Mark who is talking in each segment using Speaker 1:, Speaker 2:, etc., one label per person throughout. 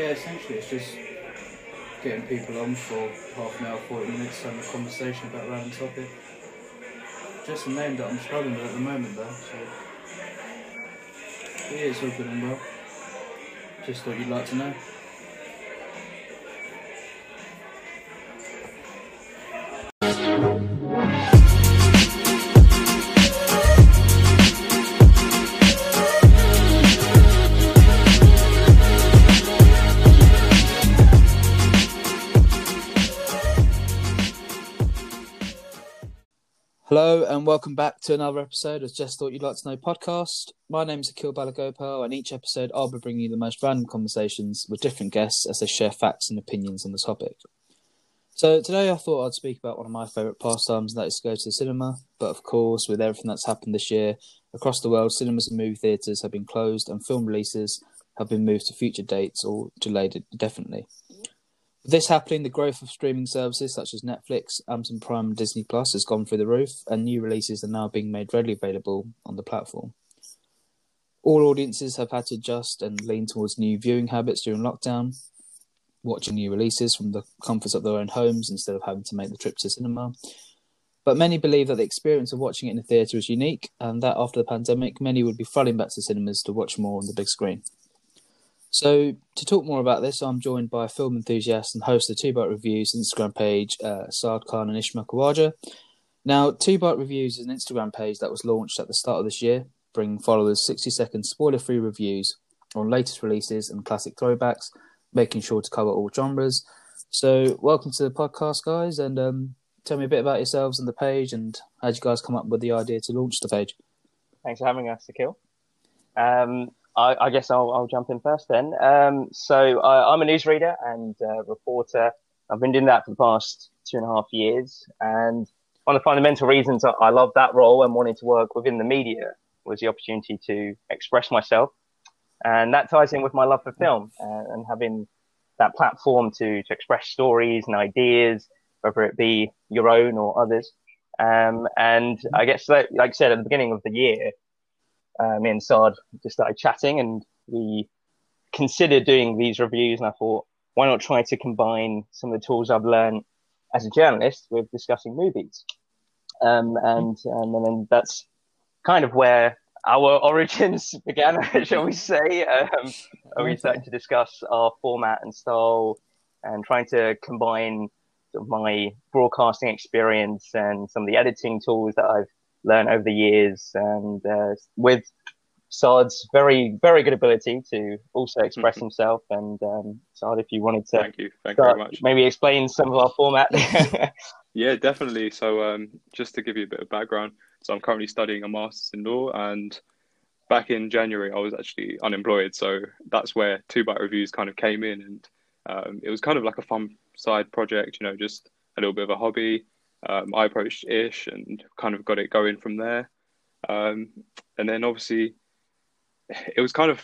Speaker 1: Yeah, essentially it's just getting people on for half an hour, 40 minutes, having a conversation about a random topic. Just a name that I'm struggling with at the moment though, so yeah, it's all good and well. Just thought you'd like to know. And welcome back to another episode of Just Thought You'd Like to Know podcast. My name is Akil Balagopal, and each episode I'll be bringing you the most random conversations with different guests as they share facts and opinions on the topic. So today I thought I'd speak about one of my favourite pastimes, and that is to go to the cinema. But of course, with everything that's happened this year across the world, cinemas and movie theatres have been closed, and film releases have been moved to future dates or delayed indefinitely. With this happening, the growth of streaming services such as Netflix, Amazon Prime, and Disney Plus has gone through the roof, and new releases are now being made readily available on the platform. All audiences have had to adjust and lean towards new viewing habits during lockdown, watching new releases from the comforts of their own homes instead of having to make the trip to cinema. But many believe that the experience of watching it in a theatre is unique, and that after the pandemic, many would be flooding back to cinemas to watch more on the big screen. So, to talk more about this, I'm joined by a film enthusiast and host of Two Bite Reviews Instagram page, uh, Saad Khan and Ishmael Kawaja. Now, Two Bite Reviews is an Instagram page that was launched at the start of this year, bringing followers 60 second spoiler free reviews on latest releases and classic throwbacks, making sure to cover all genres. So, welcome to the podcast, guys, and um, tell me a bit about yourselves and the page and how did you guys come up with the idea to launch the page?
Speaker 2: Thanks for having us, Akil. Um, I, I guess I'll, I'll, jump in first then. Um, so I, am a newsreader and reporter. I've been doing that for the past two and a half years. And one of the fundamental reasons I love that role and wanting to work within the media was the opportunity to express myself. And that ties in with my love for film uh, and having that platform to, to express stories and ideas, whether it be your own or others. Um, and I guess, like I said at the beginning of the year, uh, me and Saad just started chatting and we considered doing these reviews. And I thought, why not try to combine some of the tools I've learned as a journalist with discussing movies? Um, and, um, and then that's kind of where our origins began, shall we say. Um, we started to discuss our format and style and trying to combine sort of my broadcasting experience and some of the editing tools that I've learned over the years, and uh, with Saad's very very good ability to also express himself. And um, Saad, if you wanted to,
Speaker 3: thank you, thank you very much.
Speaker 2: Maybe explain some of our format.
Speaker 3: yeah, definitely. So um, just to give you a bit of background, so I'm currently studying a master's in law, and back in January I was actually unemployed, so that's where Two Bite Reviews kind of came in, and um, it was kind of like a fun side project, you know, just a little bit of a hobby um, I approached Ish and kind of got it going from there. Um, and then obviously, it was kind of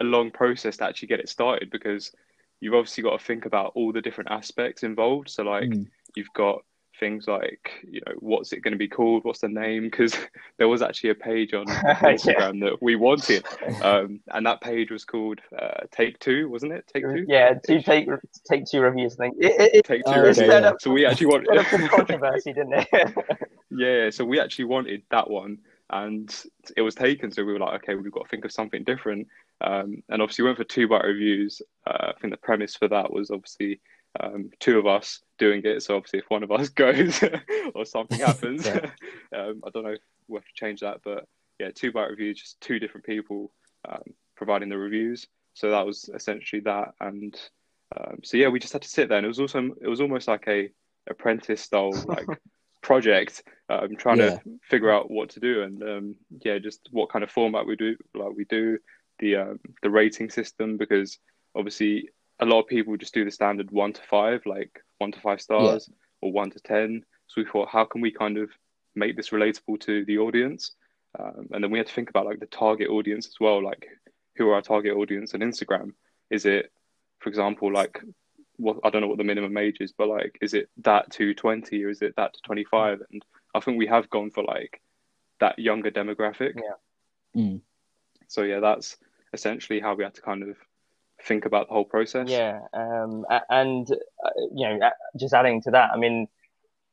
Speaker 3: a long process to actually get it started because you've obviously got to think about all the different aspects involved. So, like, mm. you've got things like you know what's it going to be called? What's the name? Because there was actually a page on instagram yeah. that we wanted um, and that page was called uh, take two wasn't it? Take two?
Speaker 2: Yeah two take take two reviews thing it, it,
Speaker 3: take two oh, reviews. Yeah. so we actually wanted
Speaker 2: controversy didn't it?
Speaker 3: Yeah so we actually wanted that one and it was taken so we were like okay we've got to think of something different. Um, and obviously we went for two bite reviews. Uh, i think the premise for that was obviously um, two of us doing it. So obviously, if one of us goes or something happens, um, I don't know if we have to change that. But yeah, two bite reviews, just two different people um, providing the reviews. So that was essentially that. And um, so yeah, we just had to sit there, and it was also it was almost like a apprentice style like project. Um, trying yeah. to figure out what to do, and um, yeah, just what kind of format we do, like we do the um, the rating system because obviously a lot of people just do the standard one to five, like one to five stars yeah. or one to ten. So we thought, how can we kind of make this relatable to the audience? Um, and then we had to think about like the target audience as well, like who are our target audience on Instagram? Is it, for example, like what I don't know what the minimum age is, but like is it that to twenty or is it that to twenty five? And I think we have gone for like that younger demographic.
Speaker 2: Yeah.
Speaker 1: Mm.
Speaker 3: So yeah, that's essentially how we had to kind of think about the whole process.
Speaker 2: Yeah, um, and uh, you know, just adding to that, I mean,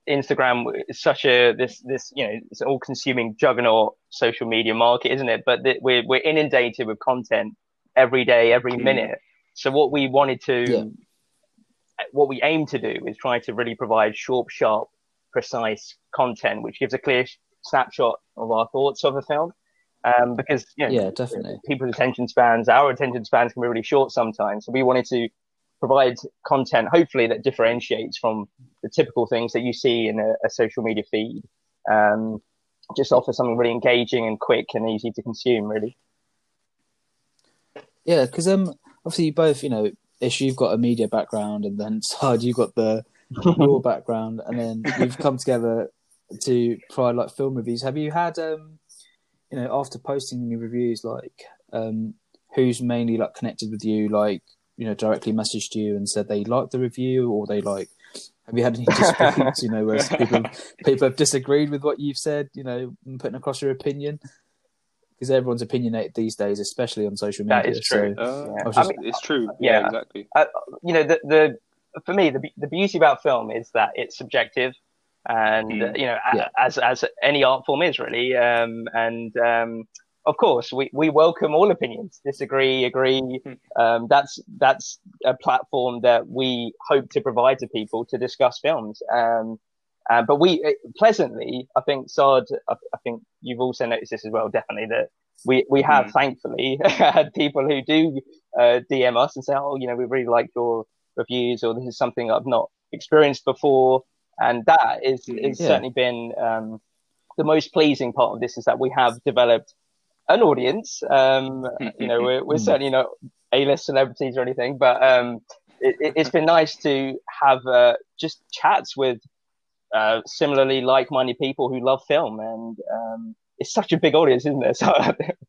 Speaker 2: Instagram is such a this this you know it's all consuming juggernaut social media market, isn't it? But th- we're we're inundated with content every day, every mm. minute. So what we wanted to, yeah. what we aim to do is try to really provide short, sharp, precise content, which gives a clear snapshot of our thoughts of a film. Um, because you know,
Speaker 1: yeah, definitely,
Speaker 2: people's attention spans, our attention spans can be really short sometimes. So we wanted to provide content, hopefully, that differentiates from the typical things that you see in a, a social media feed. Um, just offer something really engaging and quick and easy to consume, really.
Speaker 1: Yeah, because um, obviously you both, you know, Ish, you've got a media background, and then Saad, you've got the law background, and then you've come together to provide like film reviews. Have you had um, you know, after posting your reviews, like um, who's mainly like connected with you, like you know, directly messaged you and said they liked the review, or they like have you had any disputes? you know, where people people have disagreed with what you've said, you know, putting across your opinion? Because everyone's opinionated these days, especially on social media.
Speaker 2: That is true.
Speaker 3: So uh, just... I mean, it's true. Yeah, yeah exactly.
Speaker 2: Uh, you know, the the for me, the the beauty about film is that it's subjective, and mm. you know, yeah. as as any art form is really, um, and um, of course, we, we welcome all opinions. Disagree, agree. Hmm. Um, that's that's a platform that we hope to provide to people to discuss films. Um, uh, but we uh, pleasantly, I think, Saad, I, I, think you've also noticed this as well. Definitely that we we have mm. thankfully had people who do uh, DM us and say, "Oh, you know, we really like your reviews," or "This is something I've not experienced before," and that is is yeah. certainly been um, the most pleasing part of this is that we have developed an audience. Um, you know, we're, we're certainly not A-list celebrities or anything, but um, it, has been nice to have uh, just chats with uh, similarly like-minded people who love film, and um, it's such a big audience, isn't it? So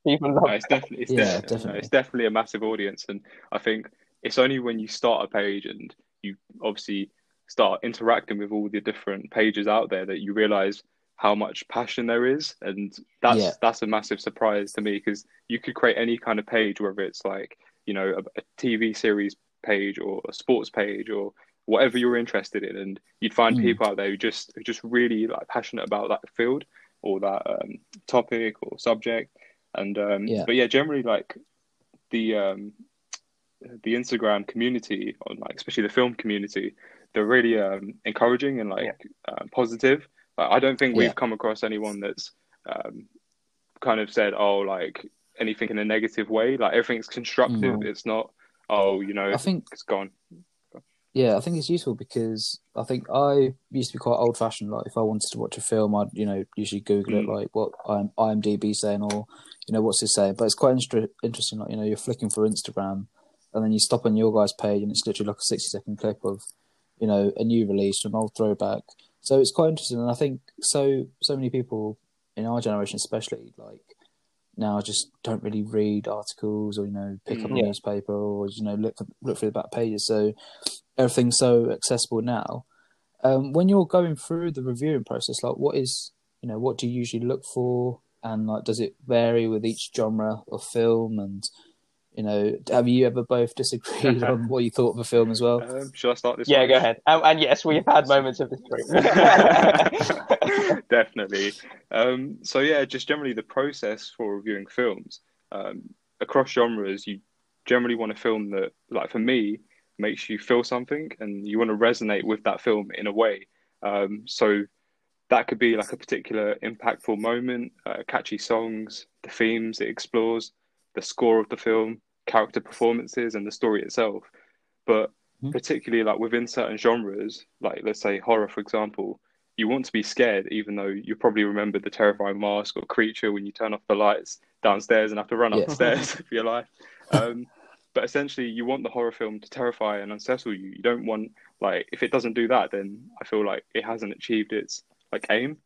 Speaker 2: people love.
Speaker 3: No, it's definitely, it's, yeah, definitely, definitely. it's definitely a massive audience, and I think it's only when you start a page and you obviously start interacting with all the different pages out there that you realize how much passion there is and that's yeah. that's a massive surprise to me because you could create any kind of page whether it's like you know a, a, tv series page or a sports page or whatever you're interested in and you'd find mm. people out there who just who just really like passionate about that field or that um, topic or subject and um, yeah. but yeah generally like the um, the instagram community on like especially the film community they're really um, encouraging and like yeah. uh, positive I don't think we've come across anyone that's um, kind of said, "Oh, like anything in a negative way." Like everything's constructive. Mm. It's not, "Oh, you know, I think it's gone."
Speaker 1: Yeah, I think it's useful because I think I used to be quite old fashioned. Like if I wanted to watch a film, I'd you know usually Google mm. it, like what I'm IMDb saying, or you know what's it saying. But it's quite inter- interesting. Like you know you're flicking for Instagram, and then you stop on your guy's page, and it's literally like a sixty second clip of you know a new release, an old throwback so it's quite interesting, and I think so. So many people in our generation, especially, like now, just don't really read articles or you know pick up a mm, yeah. newspaper or you know look for, look through the back pages. So everything's so accessible now. Um, when you're going through the reviewing process, like what is you know what do you usually look for, and like does it vary with each genre of film and you know, have you ever both disagreed on what you thought of the film as well?
Speaker 3: Um, should I start this?
Speaker 2: Yeah, one? go ahead. Um, and yes, we've had moments of disagreement.
Speaker 3: Definitely. Um, so yeah, just generally the process for reviewing films um, across genres, you generally want a film that, like for me, makes you feel something, and you want to resonate with that film in a way. Um, so that could be like a particular impactful moment, uh, catchy songs, the themes it explores, the score of the film, character performances and the story itself. But mm-hmm. particularly like within certain genres, like let's say horror, for example, you want to be scared, even though you probably remember the terrifying mask or creature when you turn off the lights downstairs and have to run yeah. upstairs for your life. Um, but essentially, you want the horror film to terrify and unsettle you. You don't want like if it doesn't do that, then I feel like it hasn't achieved its like aim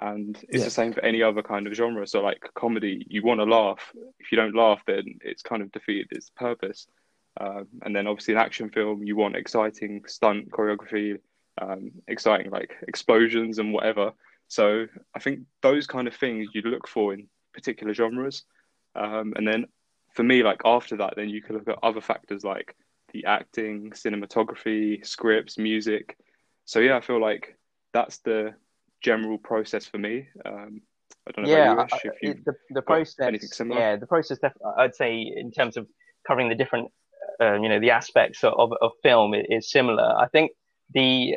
Speaker 3: and it's yeah. the same for any other kind of genre. So like comedy you want to laugh. If you don't laugh then it's kind of defeated its purpose. Um, and then obviously an action film you want exciting stunt choreography um, exciting like explosions and whatever. So i think those kind of things you look for in particular genres. Um, and then for me, like after that, then you can look at other factors like the acting, cinematography, scripts, music. So yeah, I feel like that's the general process for me. Um, I don't know
Speaker 2: yeah,
Speaker 3: about you, Ish, if you
Speaker 2: the, the process.
Speaker 3: anything similar.
Speaker 2: Yeah, the process. Def- I'd say in terms of covering the different, uh, you know, the aspects of, of film is similar. I think the,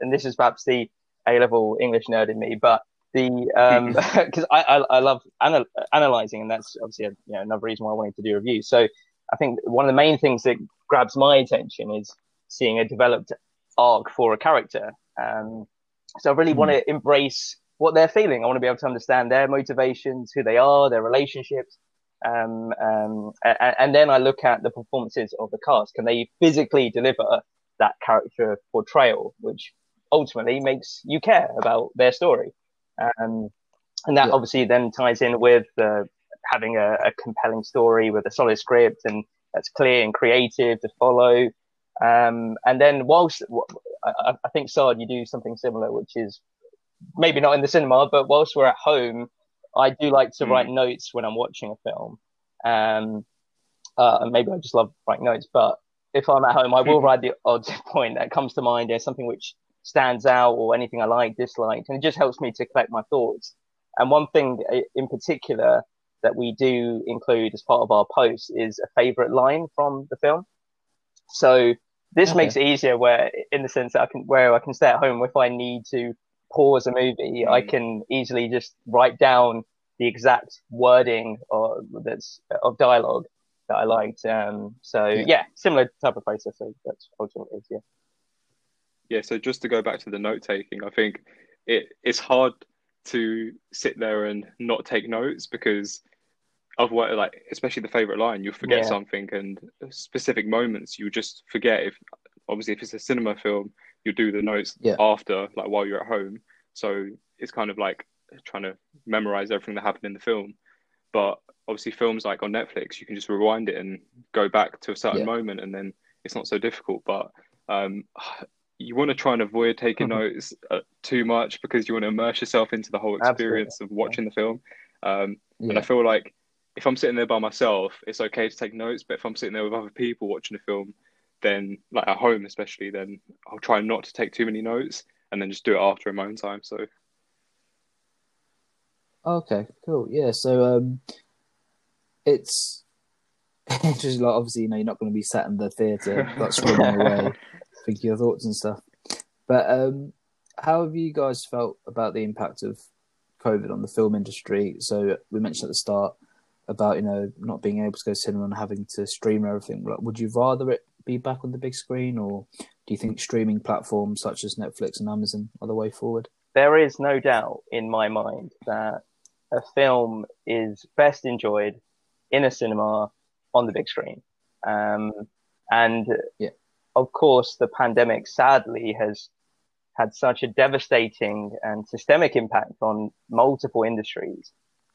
Speaker 2: and this is perhaps the A level English nerd in me, but the because um, I, I, I love anal- analyzing, and that's obviously a, you know, another reason why I wanted to do reviews. So I think one of the main things that grabs my attention is seeing a developed arc for a character. Um, so I really mm. want to embrace what they're feeling. I want to be able to understand their motivations, who they are, their relationships. Um, um, and, and, then I look at the performances of the cast. Can they physically deliver that character portrayal, which ultimately makes you care about their story? Um, and that yeah. obviously then ties in with uh, having a, a, compelling story with a solid script and that's clear and creative to follow. Um, and then whilst I, I, think Saad, you do something similar, which is maybe not in the cinema, but whilst we're at home, I do like to mm. write notes when I'm watching a film. Um, uh, and maybe I just love writing notes, but if I'm at home, I will write the odd point that comes to mind. There's something which stands out or anything I like, disliked, and it just helps me to collect my thoughts. And one thing in particular that we do include as part of our post is a favorite line from the film. So this okay. makes it easier where, in the sense that I can, where I can stay at home if I need to pause a movie, mm. I can easily just write down the exact wording or that's of dialogue that I liked. Um, so yeah. yeah. similar type of process. So that's ultimately yeah.
Speaker 3: Yeah. So just to go back to the note taking, I think it it's hard to sit there and not take notes because of what like especially the favorite line you'll forget yeah. something and specific moments you just forget if obviously if it's a cinema film you do the notes yeah. after like while you're at home so it's kind of like trying to memorize everything that happened in the film but obviously films like on netflix you can just rewind it and go back to a certain yeah. moment and then it's not so difficult but um, you want to try and avoid taking notes uh, too much because you want to immerse yourself into the whole experience Absolutely. of watching the film um, and i feel like if I'm sitting there by myself, it's okay to take notes. But if I'm sitting there with other people watching a film, then like at home especially, then I'll try not to take too many notes and then just do it after in my own time. So.
Speaker 1: Okay, cool. Yeah, so um, it's just like obviously you know you're not going to be sat in the theatre like screaming away, thinking your thoughts and stuff. But um, how have you guys felt about the impact of COVID on the film industry? So we mentioned at the start about you know not being able to go to cinema and having to stream everything. Like, would you rather it be back on the big screen, or do you think streaming platforms such as Netflix and Amazon are the way forward?
Speaker 2: There is no doubt in my mind that a film is best enjoyed in a cinema on the big screen. Um, and yeah. of course, the pandemic sadly has had such a devastating and systemic impact on multiple industries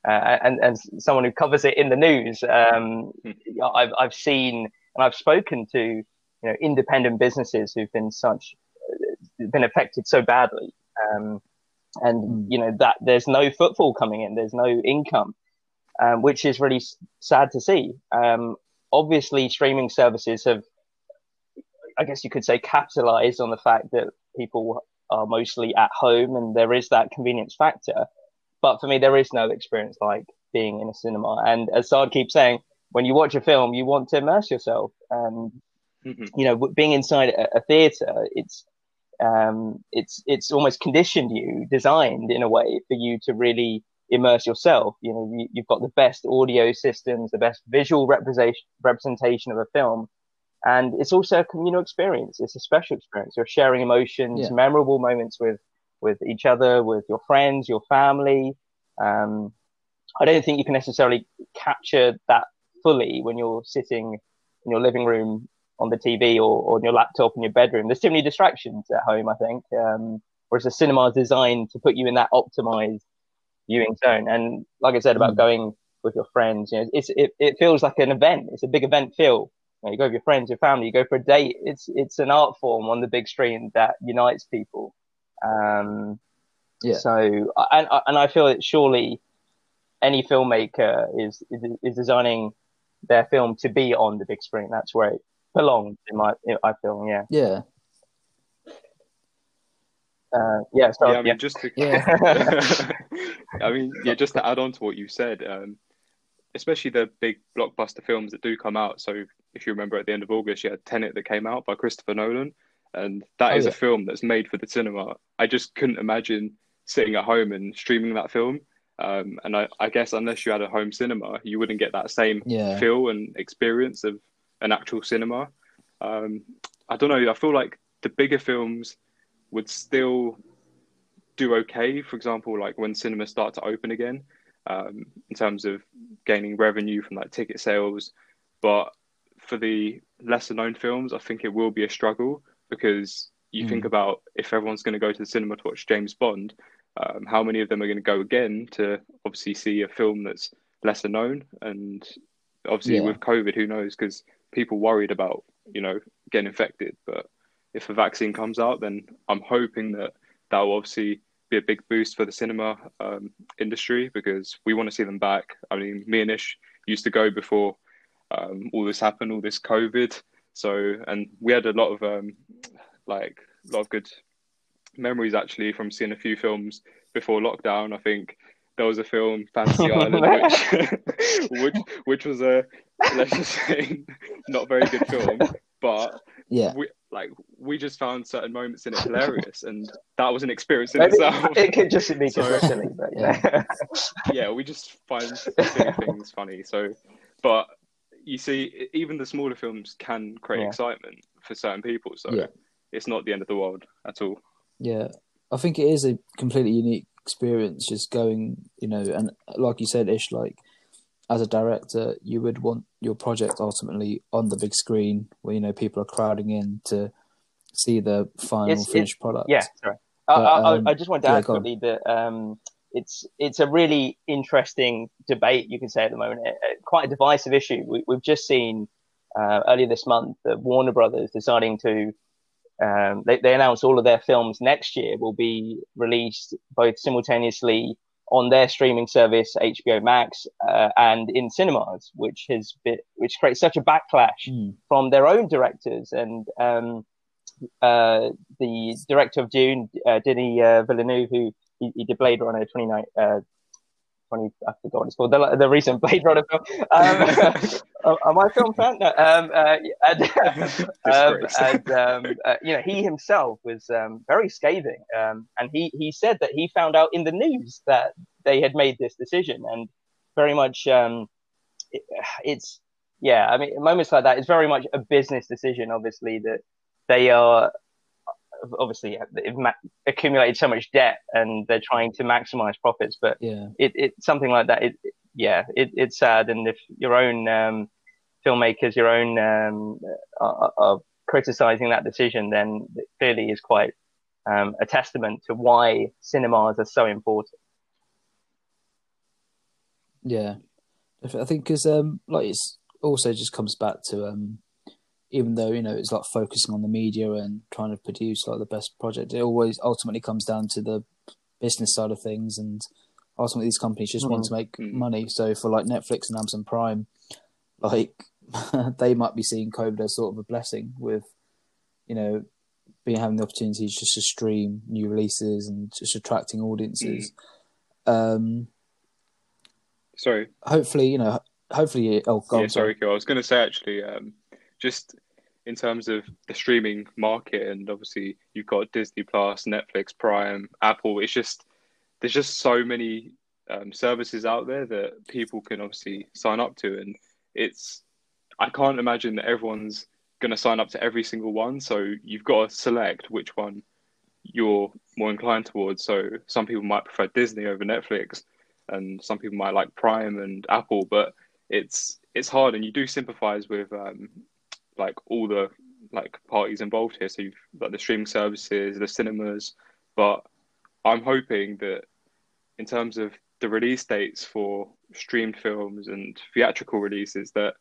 Speaker 2: uh, and and someone who covers it in the news. Um, hmm. I've I've seen and I've spoken to you know independent businesses who've been such been affected so badly, um, and mm. you know that there's no footfall coming in, there's no income, um, which is really sad to see. Um, obviously, streaming services have, I guess you could say, capitalized on the fact that people are mostly at home and there is that convenience factor. But for me, there is no experience like being in a cinema. And as Saad keeps saying, when you watch a film, you want to immerse yourself. And mm-hmm. you know, being inside a, a theater, it's um, it's it's almost conditioned you, designed in a way for you to really immerse yourself. You know, you, have got the best audio systems, the best visual representation representation of a film, and it's also a communal experience. It's a special experience. You're sharing emotions, yeah. memorable moments with with each other, with your friends, your family. Um, I don't think you can necessarily capture that fully when you're sitting in your living room on the TV or, or on your laptop in your bedroom. There's too many distractions at home, I think. Um, whereas a cinema is designed to put you in that optimized viewing zone. And like I said about mm. going with your friends, you know, it's, it, it feels like an event. It's a big event feel. You, know, you go with your friends, your family, you go for a date. It's, it's an art form on the big screen that unites people. Um, yeah. So, and and I feel that surely any filmmaker is is, is designing their film to be on the big screen. That's where it belongs in my I feel yeah
Speaker 1: Yeah.
Speaker 2: uh, yeah so
Speaker 3: yeah, I
Speaker 2: yeah,
Speaker 3: just to,
Speaker 1: Yeah.
Speaker 3: I mean, yeah, just to add on to what you said, um, especially the big blockbuster films that do come out. So, if you remember, at the end of August, you had Tenet that came out by Christopher Nolan, and that
Speaker 1: Oh,
Speaker 3: is
Speaker 1: yeah.
Speaker 3: a film that's made for the cinema. I just couldn't imagine sitting at home and streaming that film. Um, and I, I guess unless you had a home cinema, you wouldn't get that same
Speaker 1: Yeah.
Speaker 3: feel and experience of an actual cinema. Um, I don't know. I feel like the bigger films would still do okay. For example, like when cinemas start to open again, um, in terms of gaining revenue from like ticket sales. But for the lesser known films, I think it will be a struggle because you
Speaker 1: Mm.
Speaker 3: think about if everyone's going to go to the cinema to watch James Bond, um, how many of them are going to go again to obviously see a film that's lesser known? And obviously
Speaker 1: Yeah.
Speaker 3: with COVID, who knows? Because people worried about you know getting infected. But if a vaccine comes out, then I'm hoping that that will obviously be a big boost for the cinema um, industry because we want to see them back. I mean, me and Ish used to go before um, all this happened, all this COVID. So, and we had a lot of um, like a lot of good memories actually from seeing a few films before lockdown. I think there was a film, Fantasy Island, which which which was a let's just say not very good film, but
Speaker 1: Yeah.
Speaker 3: we like we just found certain moments in it hilarious, and that was an experience in
Speaker 2: maybe
Speaker 3: itself.
Speaker 2: it could just be
Speaker 3: So-
Speaker 2: silly but yeah,
Speaker 3: yeah, we just find things funny. So, but you see, even the smaller films can create
Speaker 2: Yeah.
Speaker 3: excitement for certain people. So
Speaker 1: Yeah.
Speaker 3: it's not the end of the world at all.
Speaker 1: Yeah, I think it is a completely unique experience just going, you know, and like you said, Ish, like as a director, you would want your project ultimately on the big screen where, you know, people are crowding in to see the final
Speaker 2: It's-
Speaker 1: finished product.
Speaker 2: yeah sorry I,
Speaker 1: But,
Speaker 2: I,
Speaker 1: um,
Speaker 2: I just want to
Speaker 1: yeah,
Speaker 2: add
Speaker 1: go
Speaker 2: quickly that um, it's it's a really interesting debate you can say at the moment. Uh, uh, quite a divisive issue. We, we've just seen uh, earlier this month that Warner Brothers deciding to um, they, they announced all of their films next year will be released both simultaneously on their streaming service HBO Max uh, and in cinemas, which has been, which creates such a backlash
Speaker 1: Mm.
Speaker 2: from their own directors. And um, uh, the director of Dune, uh, Denis uh, Villeneuve, who he, he did Blade Runner 29, uh, 20, I forgot what it's called, the, the recent Blade Runner film. Um, am I a film fan? No, um, uh, and, um, and um, uh, you know, he himself was um, very scathing, um, and he he said that he found out in the news that they had made this decision, and very much um, it, it's yeah. I mean, moments like that is very much a business decision. Obviously, that they are obviously they've ma- accumulated so much debt, and they're trying to maximize profits, but
Speaker 1: Yeah.
Speaker 2: it, it something like that. It, yeah, it, it's sad, and if your own um, filmmakers, your own um, are, are criticizing that decision, then it clearly is quite um, a testament to why cinemas are so important.
Speaker 1: Yeah, I think because um, like it's also just comes back to um, even though you know it's like focusing on the media and trying to produce like the best project, it always ultimately comes down to the business side of things, and ultimately these companies just want to make
Speaker 3: Mhm.
Speaker 1: money. So for like Netflix and Amazon Prime, like they might be seeing COVID as sort of a blessing with you know being having the opportunity just to stream new releases and just attracting audiences. Um,
Speaker 3: Sorry,
Speaker 1: hopefully, you know, hopefully, oh, go
Speaker 3: yeah,
Speaker 1: on,
Speaker 3: sorry, Kill. I was going to say actually, um, just in terms of the streaming market, and obviously you've got Disney Plus, Netflix, Prime, Apple. It's just there's just so many um, services out there that people can obviously sign up to, and it's I can't imagine that everyone's going to sign up to every single one. So you've got to select which one you're more inclined towards. So some people might prefer Disney over Netflix, and some people might like Prime and Apple, but it's it's hard, and you do sympathize with um, like all the like parties involved here. So you've like the streaming services, the cinemas, but I'm hoping that in terms of the release dates for streamed films and theatrical releases, that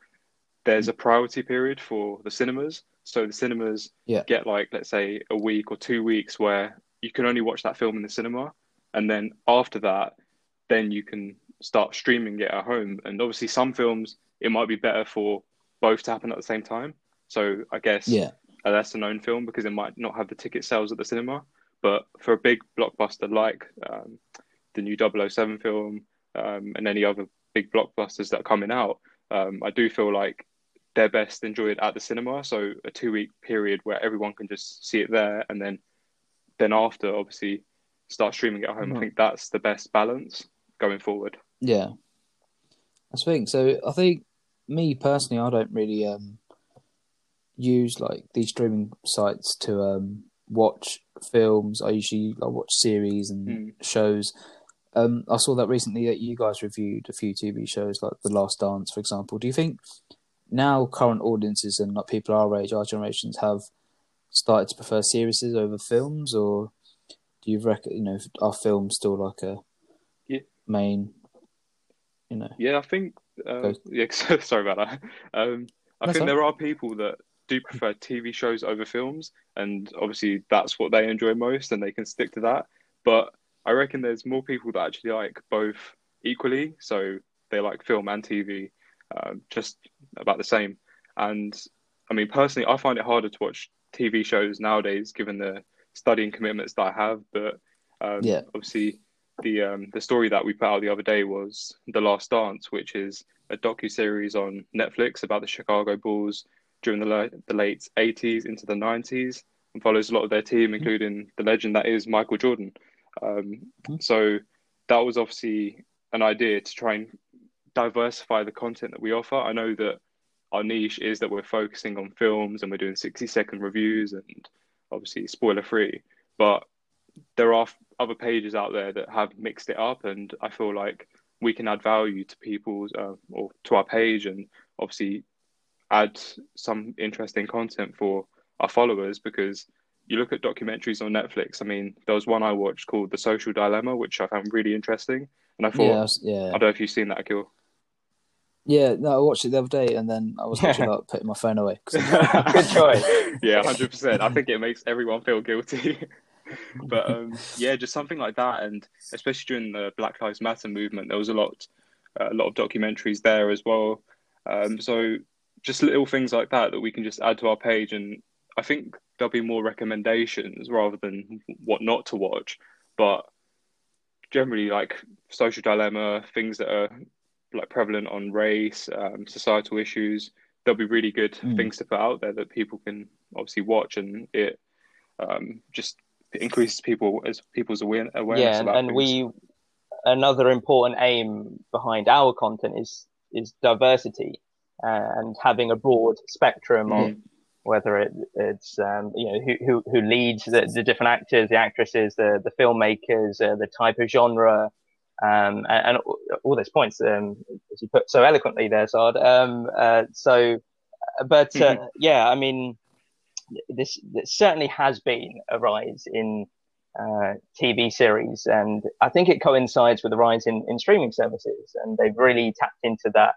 Speaker 3: there's a priority period for the cinemas. So the cinemas
Speaker 1: Yeah.
Speaker 3: get like let's say a week or two weeks where you can only watch that film in the cinema, and then after that, then you can start streaming it at home. And obviously, some films it might be better for both to happen at the same time. So I guess
Speaker 1: Yeah.
Speaker 3: a lesser known film because it might not have the ticket sales at the cinema. But for a big blockbuster like um, the new 007 film um, and any other big blockbusters that are coming out, um, I do feel like they're best enjoyed at the cinema. So a two week period where everyone can just see it there and then then after obviously start streaming at home. I think that's the best balance going forward.
Speaker 1: Yeah, I think. So I think me personally, I don't really um use like these streaming sites to um watch films. I usually like watch series and
Speaker 3: Mm.
Speaker 1: shows. Um, I saw that recently that you guys reviewed a few TV shows like The Last Dance, for example. Do you think now current audiences and like people our age, our generations have started to prefer series over films, or do you reckon you know are films still like a
Speaker 3: Yeah.
Speaker 1: main, you know?
Speaker 3: Yeah, I think. Uh, yeah, sorry about that. Um, I
Speaker 1: That's
Speaker 3: think
Speaker 1: all
Speaker 3: there are people that do prefer TV shows over films, and obviously that's what they enjoy most, and they can stick to that. But I reckon there's more people that actually like both equally, so they like film and TV, um, just about the same. And I mean, personally, I find it harder to watch TV shows nowadays, given the studying commitments that I have. But um,
Speaker 1: Yeah.
Speaker 3: obviously, the um, the story that we put out the other day was The Last Dance, which is a docu series on Netflix about the Chicago Bulls during the, the late 80s into the 90s and follows a lot of their team, including the legend that is Michael Jordan. Um,
Speaker 1: Mhm.
Speaker 3: so that was obviously an idea to try and diversify the content that we offer. I know that our niche is that we're focusing on films and we're doing 60 second reviews and obviously spoiler free, but there are other pages out there that have mixed it up, and I feel like we can add value to people's uh, or to our page, and obviously add some interesting content for our followers. Because you look at documentaries on Netflix. I mean, there was one I watched called The Social Dilemma, which I found really interesting, and I thought,
Speaker 1: Yeah, I was- yeah.
Speaker 3: I don't know if you've seen that, Akil.
Speaker 1: Yeah, no, I watched it the other day, and then I was like putting my phone away.
Speaker 2: Good choice.
Speaker 3: yeah, hundred percent. I think it makes everyone feel guilty. but um, yeah, just something like that, and especially during the Black Lives Matter movement, there was a lot, a lot of documentaries there as well. Um, so just little things like that that we can just add to our page, and I think there'll be more recommendations rather than what not to watch. But generally, like social dilemma, things that are like prevalent on race, um, societal issues, there'll be really good
Speaker 1: Mm.
Speaker 3: things to put out there that people can obviously watch, and it um, just increases people as people's aware- awareness
Speaker 2: yeah, and,
Speaker 3: about
Speaker 2: and we another important aim behind our content is is diversity and having a broad spectrum of
Speaker 3: Mhm.
Speaker 2: whether it, it's um, you know who who, who leads the, the different actors, the actresses, the the filmmakers, uh, the type of genre. Um, and, and all those points, um, as you put so eloquently there, Saad. Um, uh, so, but uh, yeah, I mean, this, this certainly has been a rise in uh, TV series, and I think it coincides with the rise in, in streaming services, and they've really tapped into that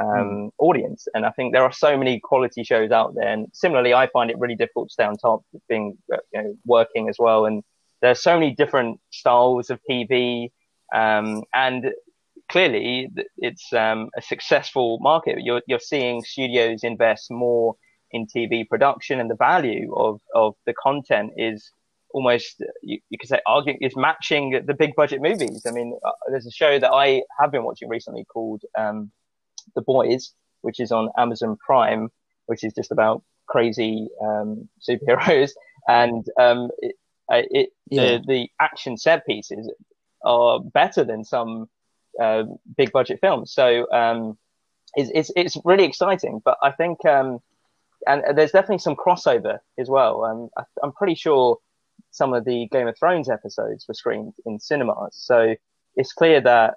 Speaker 2: um, audience. And I think there are so many quality shows out there, and similarly, I find it really difficult to stay on top, being uh, you know, working as well. And there are so many different styles of TV, um, and clearly it's um, a successful market. You're you're seeing studios invest more in TV production, and the value of of the content is almost you, you could say arguing is matching the big budget movies. I mean, uh, there's a show that I have been watching recently called um, The Boys, which is on Amazon Prime, which is just about crazy um, superheroes, and um, it, uh, it
Speaker 1: Yeah.
Speaker 2: the the action set pieces are better than some uh, big budget films. So um, it's, it's it's really exciting. But I think um, and there's definitely some crossover as well. Um, I, I'm pretty sure some of the Game of Thrones episodes were screened in cinemas, so it's clear that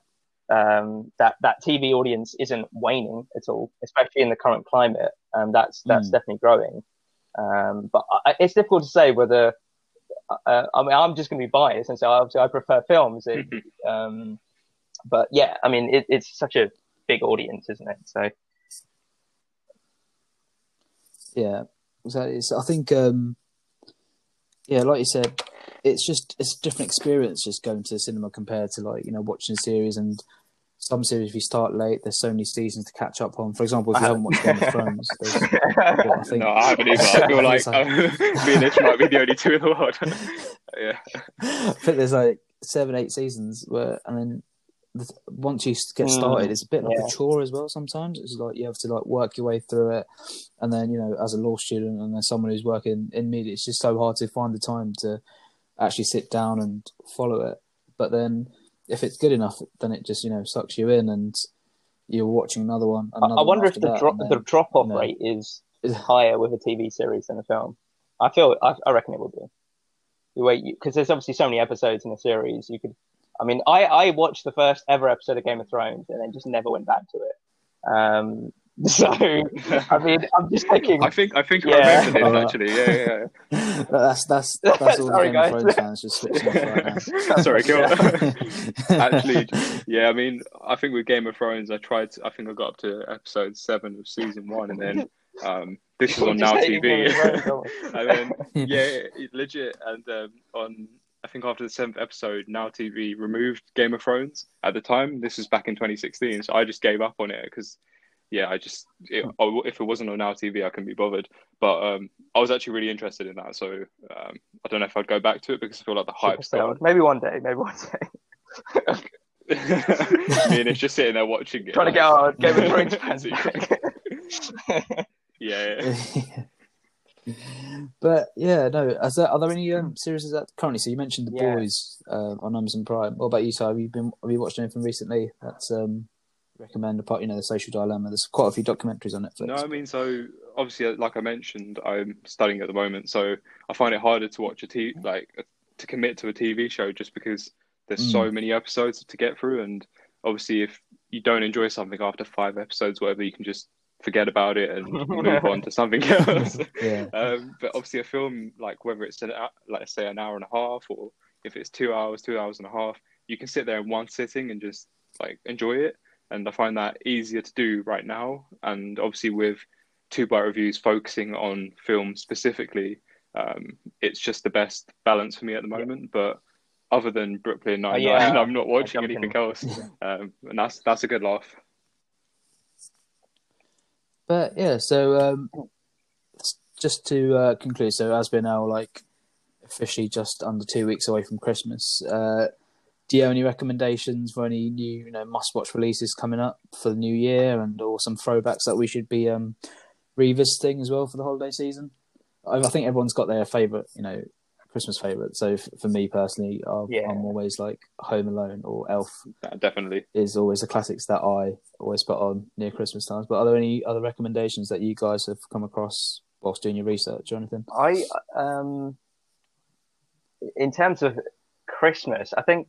Speaker 2: um, that that TV audience isn't waning at all, especially in the current climate. Um, that's that's
Speaker 1: Mm.
Speaker 2: definitely growing. Um, but I, it's difficult to say whether. Uh, I mean, I'm just going to be biased and say obviously I prefer films. It, um, but yeah, I mean, it, it's such a big audience, isn't it? So
Speaker 1: Yeah, so it's, I think, um, yeah, like you said, it's just it's a different experience just going to the cinema compared to like you know watching a series and some series, if you start late, there's so many seasons to catch up on. For example, if you haven't watched Game of Thrones, there's, what, I think,
Speaker 3: No, I haven't either. I feel like
Speaker 1: like-
Speaker 3: um, me and Ish might be the only two in the world. yeah.
Speaker 1: I think there's like seven, eight seasons where, and then the, once you s- get
Speaker 2: Mm,
Speaker 1: started, it's a bit like
Speaker 2: yeah.
Speaker 1: a chore as well. Sometimes it's like you have to like work your way through it, and then you know, as a law student and as someone who's working in media, it's just so hard to find the time to actually sit down and follow it. But then, if it's good enough, then it just you know sucks you in, and you're watching another one.
Speaker 2: I,
Speaker 1: Another
Speaker 2: I wonder
Speaker 1: one
Speaker 2: if the drop the drop off
Speaker 1: you know.
Speaker 2: rate is is higher with a TV series than a film. I feel I, I reckon it will be. The way because there's obviously so many episodes in a series, you could. I mean, I I watched the first ever episode of Game of Thrones and then just never went back to it. Um, so I mean, I'm just thinking.
Speaker 3: I think I think
Speaker 2: Yeah.
Speaker 3: I remember this
Speaker 1: Alright.
Speaker 3: actually. Yeah, yeah. yeah.
Speaker 1: that's that's that's all
Speaker 2: Sorry,
Speaker 1: the Game of
Speaker 2: guys.
Speaker 1: Thrones fans just switching off right now.
Speaker 3: Sorry, Gil.
Speaker 1: Yeah.
Speaker 3: Actually, yeah, I mean, I think with Game of Thrones, I tried. To, I think I got up to episode seven of season one, and then um, this is on Now
Speaker 2: hating Game of
Speaker 3: TV.
Speaker 2: Thrones,
Speaker 3: and then yeah, legit. And um, on I think after the seventh episode, Now TV removed Game of Thrones at the time. This was back in 2016, so I just gave up on it because yeah, I just it, oh, if it wasn't on Now TV, I couldn't be bothered. But um, I was actually really interested in that, so um, I don't know if I'd go back to it because I feel like the hype's gone.
Speaker 2: Maybe one day. Maybe one day.
Speaker 3: Me and it's just sitting there watching it.
Speaker 2: Trying to get our Game of Thrones fans back.
Speaker 3: yeah, yeah.
Speaker 1: but yeah, no. Is there, are there any um, series that currently? So you mentioned the
Speaker 2: Yeah.
Speaker 1: boys uh, on Amazon Prime. What about you? So have you been? Have you watched anything recently? That's um, recommend apart. You know, the Social Dilemma. There's quite a few documentaries on Netflix.
Speaker 3: No, I mean, so obviously, uh, like I mentioned, I'm studying at the moment, so I find it harder to watch a t mm. like to commit to a TV show just because there's so mm. many episodes to get through, and obviously, if you don't enjoy something after five episodes, whatever, you can just forget about it and move on to something else.
Speaker 1: Yeah.
Speaker 3: um, but obviously, a film like whether it's an hou- like say an hour and a half, or if it's two hours, two hours and a half, you can sit there in one sitting and just like enjoy it. And I find that easier to do right now. And obviously, with two bite reviews focusing on film specifically, um, it's just the best balance for me at the moment. But other than Brooklyn Nine Nine,
Speaker 2: yeah,
Speaker 3: I'm not watching
Speaker 2: jump in.
Speaker 3: anything else, um, and that's that's a good laugh.
Speaker 1: But yeah, so um, just to uh, conclude, so as we're now like officially just under two weeks away from Christmas, uh, do you have any recommendations for any new, you know, must-watch releases coming up for the new year, and or some throwbacks that we should be um, revisiting as well for the holiday season? I, I think everyone's got their favorite, you know, Christmas favorite. So f- for me personally, I'm,
Speaker 2: Yeah.
Speaker 1: I'm always like Home Alone or Elf
Speaker 3: Yeah, definitely.
Speaker 1: is always the classics that I always put on near Christmas times. But are there any other recommendations that you guys have come across whilst doing your research Jonathan?
Speaker 2: I um, in terms of Christmas, I think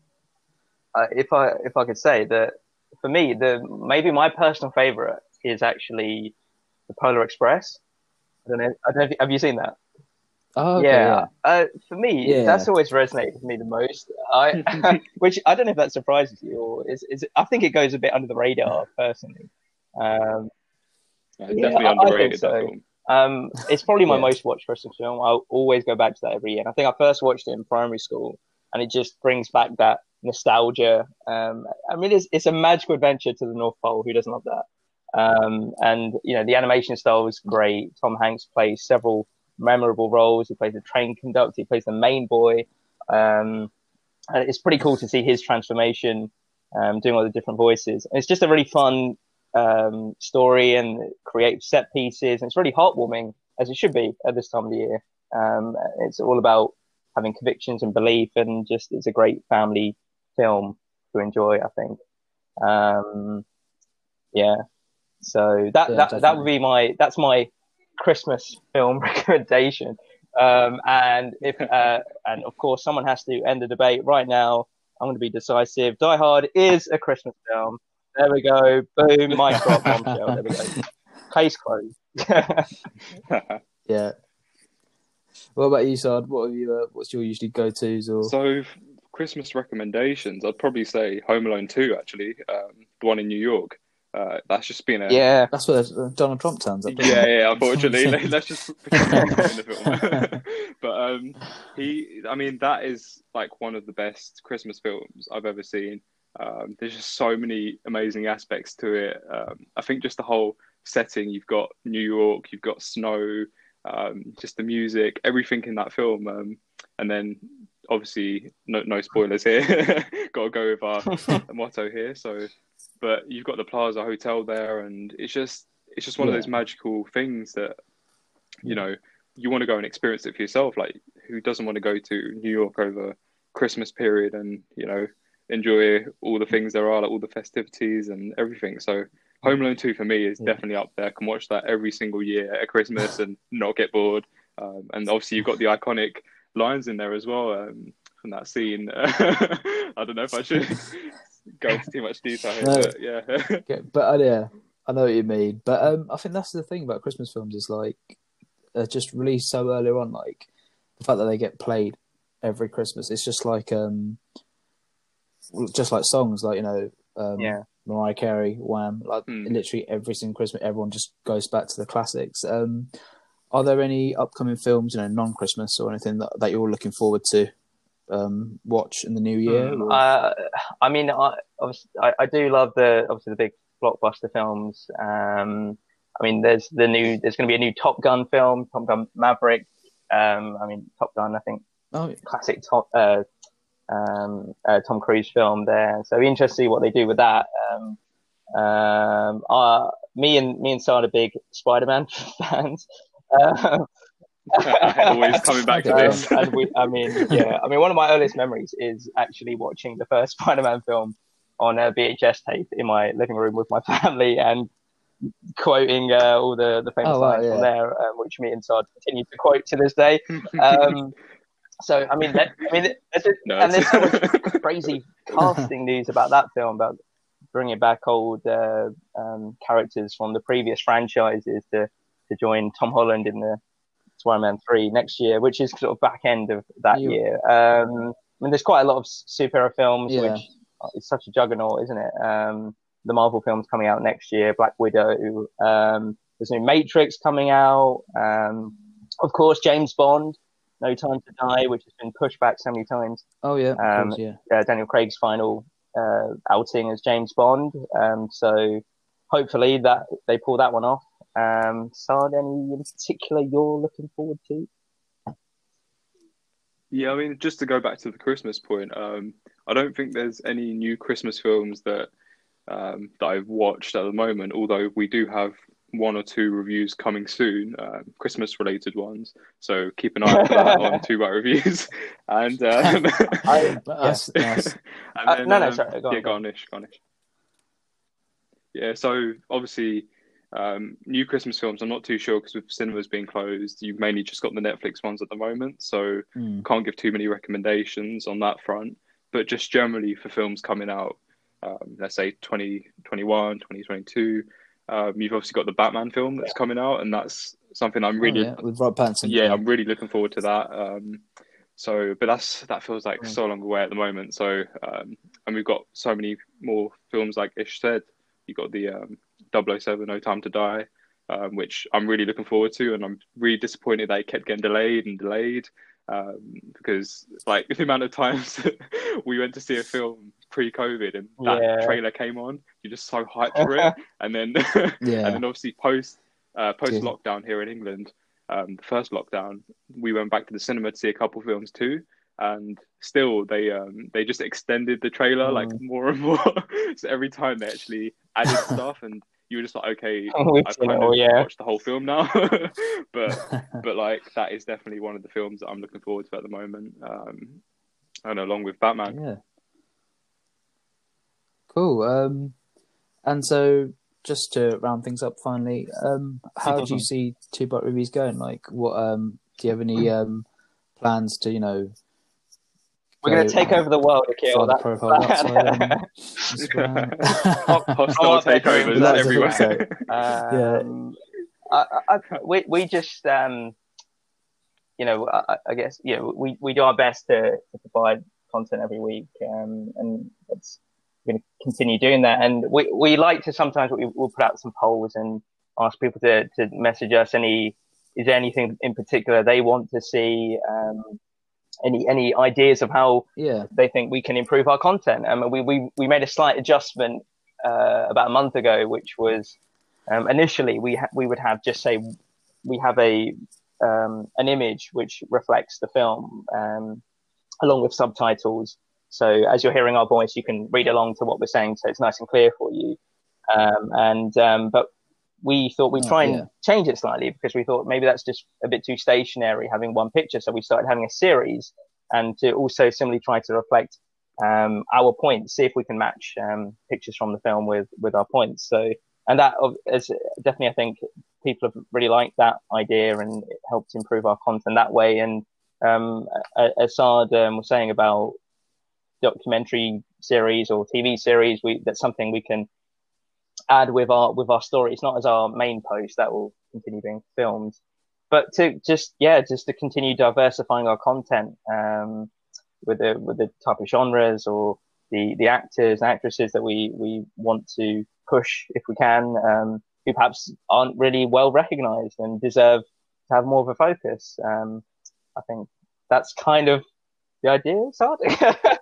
Speaker 2: uh, if I if I could say that for me, the maybe my personal favorite is actually the Polar Express. I don't know. I don't know have you seen that?
Speaker 1: Oh, okay,
Speaker 2: yeah. Uh, for me,
Speaker 1: Yeah.
Speaker 2: that's always resonated with me the most. I, which I don't know if that surprises you or is, is I think it goes a bit under the radar personally. Um,
Speaker 3: Yeah,
Speaker 2: Yeah,
Speaker 3: definitely
Speaker 2: I- I think so. um, it's probably my
Speaker 1: Yeah.
Speaker 2: most watched Christmas film. I'll always go back to that every year. And I think I first watched it in primary school, and it just brings back that nostalgia. Um, I mean, it's it's a magical adventure to the North Pole. Who doesn't love that? Um, and you know, the animation style was great. Tom Hanks plays several memorable roles. He plays the train conductor. He plays the main boy. Um, and it's pretty cool to see his transformation, um, doing all the different voices. And it's just a really fun um, story and creative set pieces. And it's really heartwarming, as it should be at this time of the year. Um, it's all about having convictions and belief, and just it's a great family film to enjoy. I think. Um, yeah. So that
Speaker 1: Yeah,
Speaker 2: that that would be my that's my Christmas film recommendation. Um, and if uh, and of course someone has to end the debate right now. I'm going to be decisive. Die Hard is a Christmas film. There we go. Boom. Mic drop. Bombshell. There we go. Case closed.
Speaker 1: Yeah. What about you, Saad? What have you? Uh, what's your usually go-tos or?
Speaker 3: So, f- Christmas recommendations, I'd probably say Home Alone 2, actually, um, the one in New York. Uh, that's just been a.
Speaker 2: yeah.
Speaker 1: That's where Donald Trump turns up.
Speaker 3: Yeah, yeah, unfortunately. Let- Let's just pretend he's not in the film. but um, he, I mean, that is like one of the best Christmas films I've ever seen. Um, there's just so many amazing aspects to it. Um, I think just the whole setting. You've got New York, you've got snow, um, just the music, everything in that film, um, and then obviously no, no spoilers here. got to go with our motto here. So, but you've got the Plaza Hotel there, and it's just it's just one yeah. of those magical things that you know you want to go and experience it for yourself. Like, who doesn't want to go to New York over Christmas period and you know enjoy all the things there are, like all the festivities and everything. So Home Alone Two for me is yeah. definitely up there. I can watch that every single year at Christmas and not get bored. Um, and obviously you've got the iconic lines in there as well um, from that scene. I don't know if I should go into too much detail here, no. but yeah.
Speaker 1: okay, but uh, yeah, I know what you mean. But um, I think that's the thing about Christmas films is like they're just released so early on. Like the fact that they get played every Christmas, it's just like um, just like songs, like you know, um,
Speaker 2: yeah.
Speaker 1: Mariah Carey, Wham, like mm. literally every single Christmas, everyone just goes back to the classics. Um, are there any upcoming films, you know, non-Christmas or anything that, that you're looking forward to um, watch in the new year?
Speaker 2: Mm, uh, I mean, I, I, I do love the obviously the big blockbuster films. Um, I mean, there's the new, there's going to be a new Top Gun film, Top Gun Maverick. Um, I mean, Top Gun, I think, oh, yeah. classic top, uh, um, uh, Tom Cruise film there. So interesting to see what they do with that. Um, um, uh, me and me and Saad are big Spider-Man fans.
Speaker 3: Um, Always coming back to this.
Speaker 2: Um, and we, I mean, yeah, I mean, one of my earliest memories is actually watching the first Spider-Man film on a VHS tape in my living room with my family and quoting uh, all the the famous oh, wow, lines yeah. from there, um, which me and Saad continue to quote to this day. Um, so I mean, that, I mean, there's a, no, and there's so much crazy casting news about that film about bringing back old uh, um, characters from the previous franchises to to join Tom Holland in the Spider-Man three next year, which is sort of back end of that yeah. year. Um, I mean, there's quite a lot of superhero films, yeah. which is such a juggernaut, isn't it? Um, the Marvel films coming out next year, Black Widow. Um, there's new Matrix coming out. Um, of course, James Bond. No Time to Die, which has been pushed back so many times.
Speaker 1: Oh yeah, um, course, yeah. Uh,
Speaker 2: Daniel Craig's final uh, outing as James Bond. Um, so hopefully that they pull that one off. Um, Saad, any in particular you're looking forward to?
Speaker 3: Yeah, I mean, just to go back to the Christmas point, um, I don't think there's any new Christmas films that um, that I've watched at the moment. Although we do have one or two reviews coming soon, uh, Christmas related ones. So keep an eye out for that on Two Bite Reviews. And um,
Speaker 2: I, yes, yes. and uh, then, uh, no, no, um, sorry. Go on,
Speaker 3: yeah, garnish, garnish. Yeah, so obviously, um, new Christmas films. I'm not too sure because with cinemas being closed, you've mainly just got the Netflix ones at the moment. So mm. can't give too many recommendations on that front. But just generally for films coming out, um, let's say 2021, 2022 um, you've obviously got the Batman film that's coming out, and that's something I'm really
Speaker 1: oh, yeah. with Rob Pattinson.
Speaker 3: Yeah, I'm really looking forward to that. Um, so, but that's that feels like mm. so long away at the moment. So, um, and we've got so many more films like Ish said. You've got the um, 007 No Time to Die, um, which I'm really looking forward to, and I'm really disappointed that it kept getting delayed and delayed um, because like the amount of times we went to see a film pre-COVID and that yeah. trailer came on, you're just so hyped for it, and then yeah. and then obviously post uh, post lockdown here in England, um, the first lockdown, we went back to the cinema to see a couple films too, and still they um, they just extended the trailer mm. like more and more. so every time they actually added stuff and you were just like, okay, oh, I've kind of yeah. watched the whole film now. but but like that is definitely one of the films that I'm looking forward to at the moment. Um, and along with Batman.
Speaker 1: Yeah. Cool. Um, and so just to round things up finally, um, how do you see Two Bite Reviews going? Like, what um, do you have any um, plans to you know
Speaker 2: we're going to take over the world, Akil. That, profile
Speaker 3: Hostile takeovers everywhere.
Speaker 2: Um, yeah. I, I, we we just um, you know I, I, guess you know we, we do our best to, to provide content every week, um, and it's we're going to continue doing that. And we we like to sometimes we, will put out some polls and ask people to to message us any is there anything in particular they want to see um, any any ideas of how
Speaker 1: Yeah.
Speaker 2: they think we can improve our content. Um, we we we made a slight adjustment uh, about a month ago, which was um, initially we ha- we would have just say we have a um, an image which reflects the film um, along with subtitles. So as you're hearing our voice, you can read along to what we're saying, so it's nice and clear for you. Um, and um, but we thought we'd try and
Speaker 1: yeah.
Speaker 2: change it slightly because we thought maybe that's just a bit too stationary having one picture. So we started having a series and to also similarly try to reflect um, our points, see if we can match um, pictures from the film with with our points. So and that is definitely I think people have really liked that idea and it helped improve our content that way. And um, a- um, was saying about documentary series or TV series, we that's something we can add with our with our story. It's not as our main post that will continue being filmed, but to just yeah, just to continue diversifying our content um, with the with the type of genres or the the actors and actresses that we we want to push if we can, um, who perhaps aren't really well recognized and deserve to have more of a focus. Um, I think that's kind of the idea, Saad.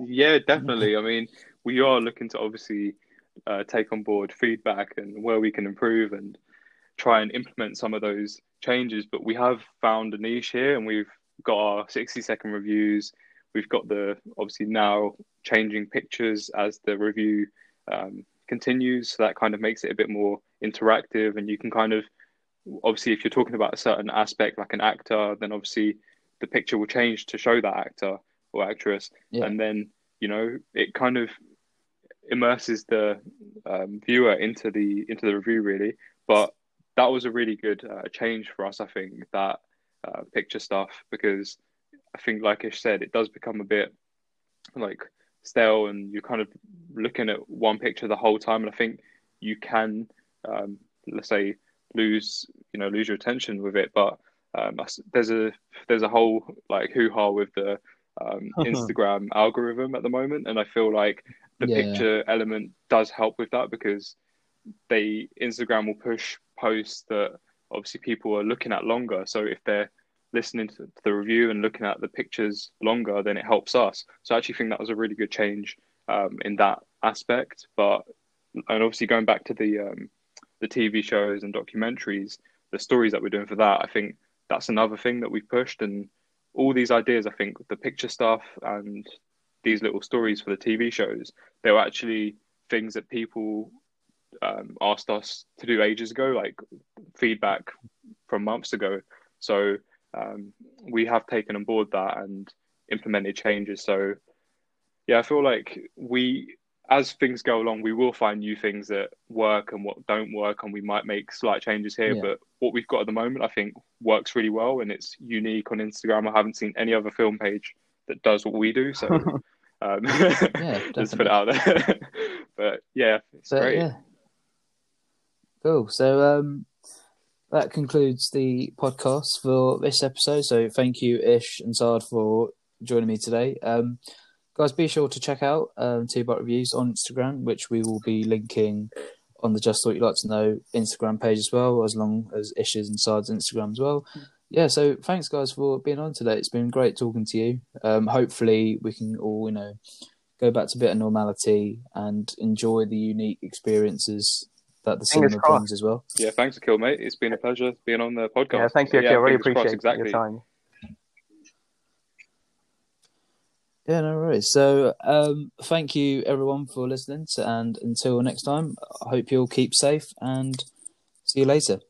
Speaker 3: Yeah, definitely. I mean, we are looking to obviously uh, take on board feedback and where we can improve and try and implement some of those changes. But we have found a niche here, and we've got our 60 second reviews. We've got the obviously now changing pictures as the review um, continues. So that kind of makes it a bit more interactive, and you can kind of obviously if you're talking about a certain aspect like an actor, then obviously the picture will change to show that actor or actress
Speaker 1: Yeah.
Speaker 3: and then you know it kind of immerses the um, viewer into the into the review really. But that was a really good uh, change for us i think that uh, picture stuff because i think like ish said it does become a bit like stale and you're kind of looking at one picture the whole time. And i think you can um, let's say lose you know lose your attention with it. But um, there's a there's a whole like hoo-ha with the um, Instagram algorithm at the moment, and I feel like the
Speaker 1: Yeah.
Speaker 3: picture element does help with that because they Instagram will push posts that obviously people are looking at longer. So if they're listening to to the review and looking at the pictures longer, then it helps us. So I actually think that was a really good change um, in that aspect. But and obviously going back to the um, the TV shows and documentaries, the stories that we're doing for that, I think that's another thing that we've pushed and all these ideas, I think the picture stuff and these little stories for the TV shows, they were actually things that people um, asked us to do ages ago, like feedback from months ago. So um, we have taken on board that and implemented changes. So yeah, I feel like we, as things go along, we will find new things that work and what don't work, and we might make slight changes here.
Speaker 1: Yeah.
Speaker 3: But what we've got at the moment, I think, works really well, and it's unique on Instagram. I haven't seen any other film page that does what we do. So um, let's put it out there. but yeah, it's
Speaker 1: But,
Speaker 3: great.
Speaker 1: yeah. Cool. So um, that concludes the podcast for this episode. So thank you, Ish and Saad, for joining me today. Um, guys, be sure to check out um, Two Bite Reviews on Instagram, which we will be linking on the Just Thought You'd Like to Know Instagram page as well, as long as Ish's and Saad's Instagram as well. Yeah, so thanks, guys, for being on today. It's been great talking to you. Um, hopefully, we can all, you know, go back to a bit of normality and enjoy the unique experiences that the
Speaker 2: Fingers
Speaker 1: cinema
Speaker 2: crossed.
Speaker 1: brings as well.
Speaker 3: Yeah, thanks, Akil, mate. It's been a pleasure being on the podcast.
Speaker 2: yeah, thank you.
Speaker 3: Yeah,
Speaker 2: really
Speaker 3: fingers crossed,
Speaker 2: appreciate
Speaker 3: exactly.
Speaker 2: your time.
Speaker 1: Yeah, no worries. So, um, thank you everyone for listening, to, and until next time, I hope you all keep safe and see you later.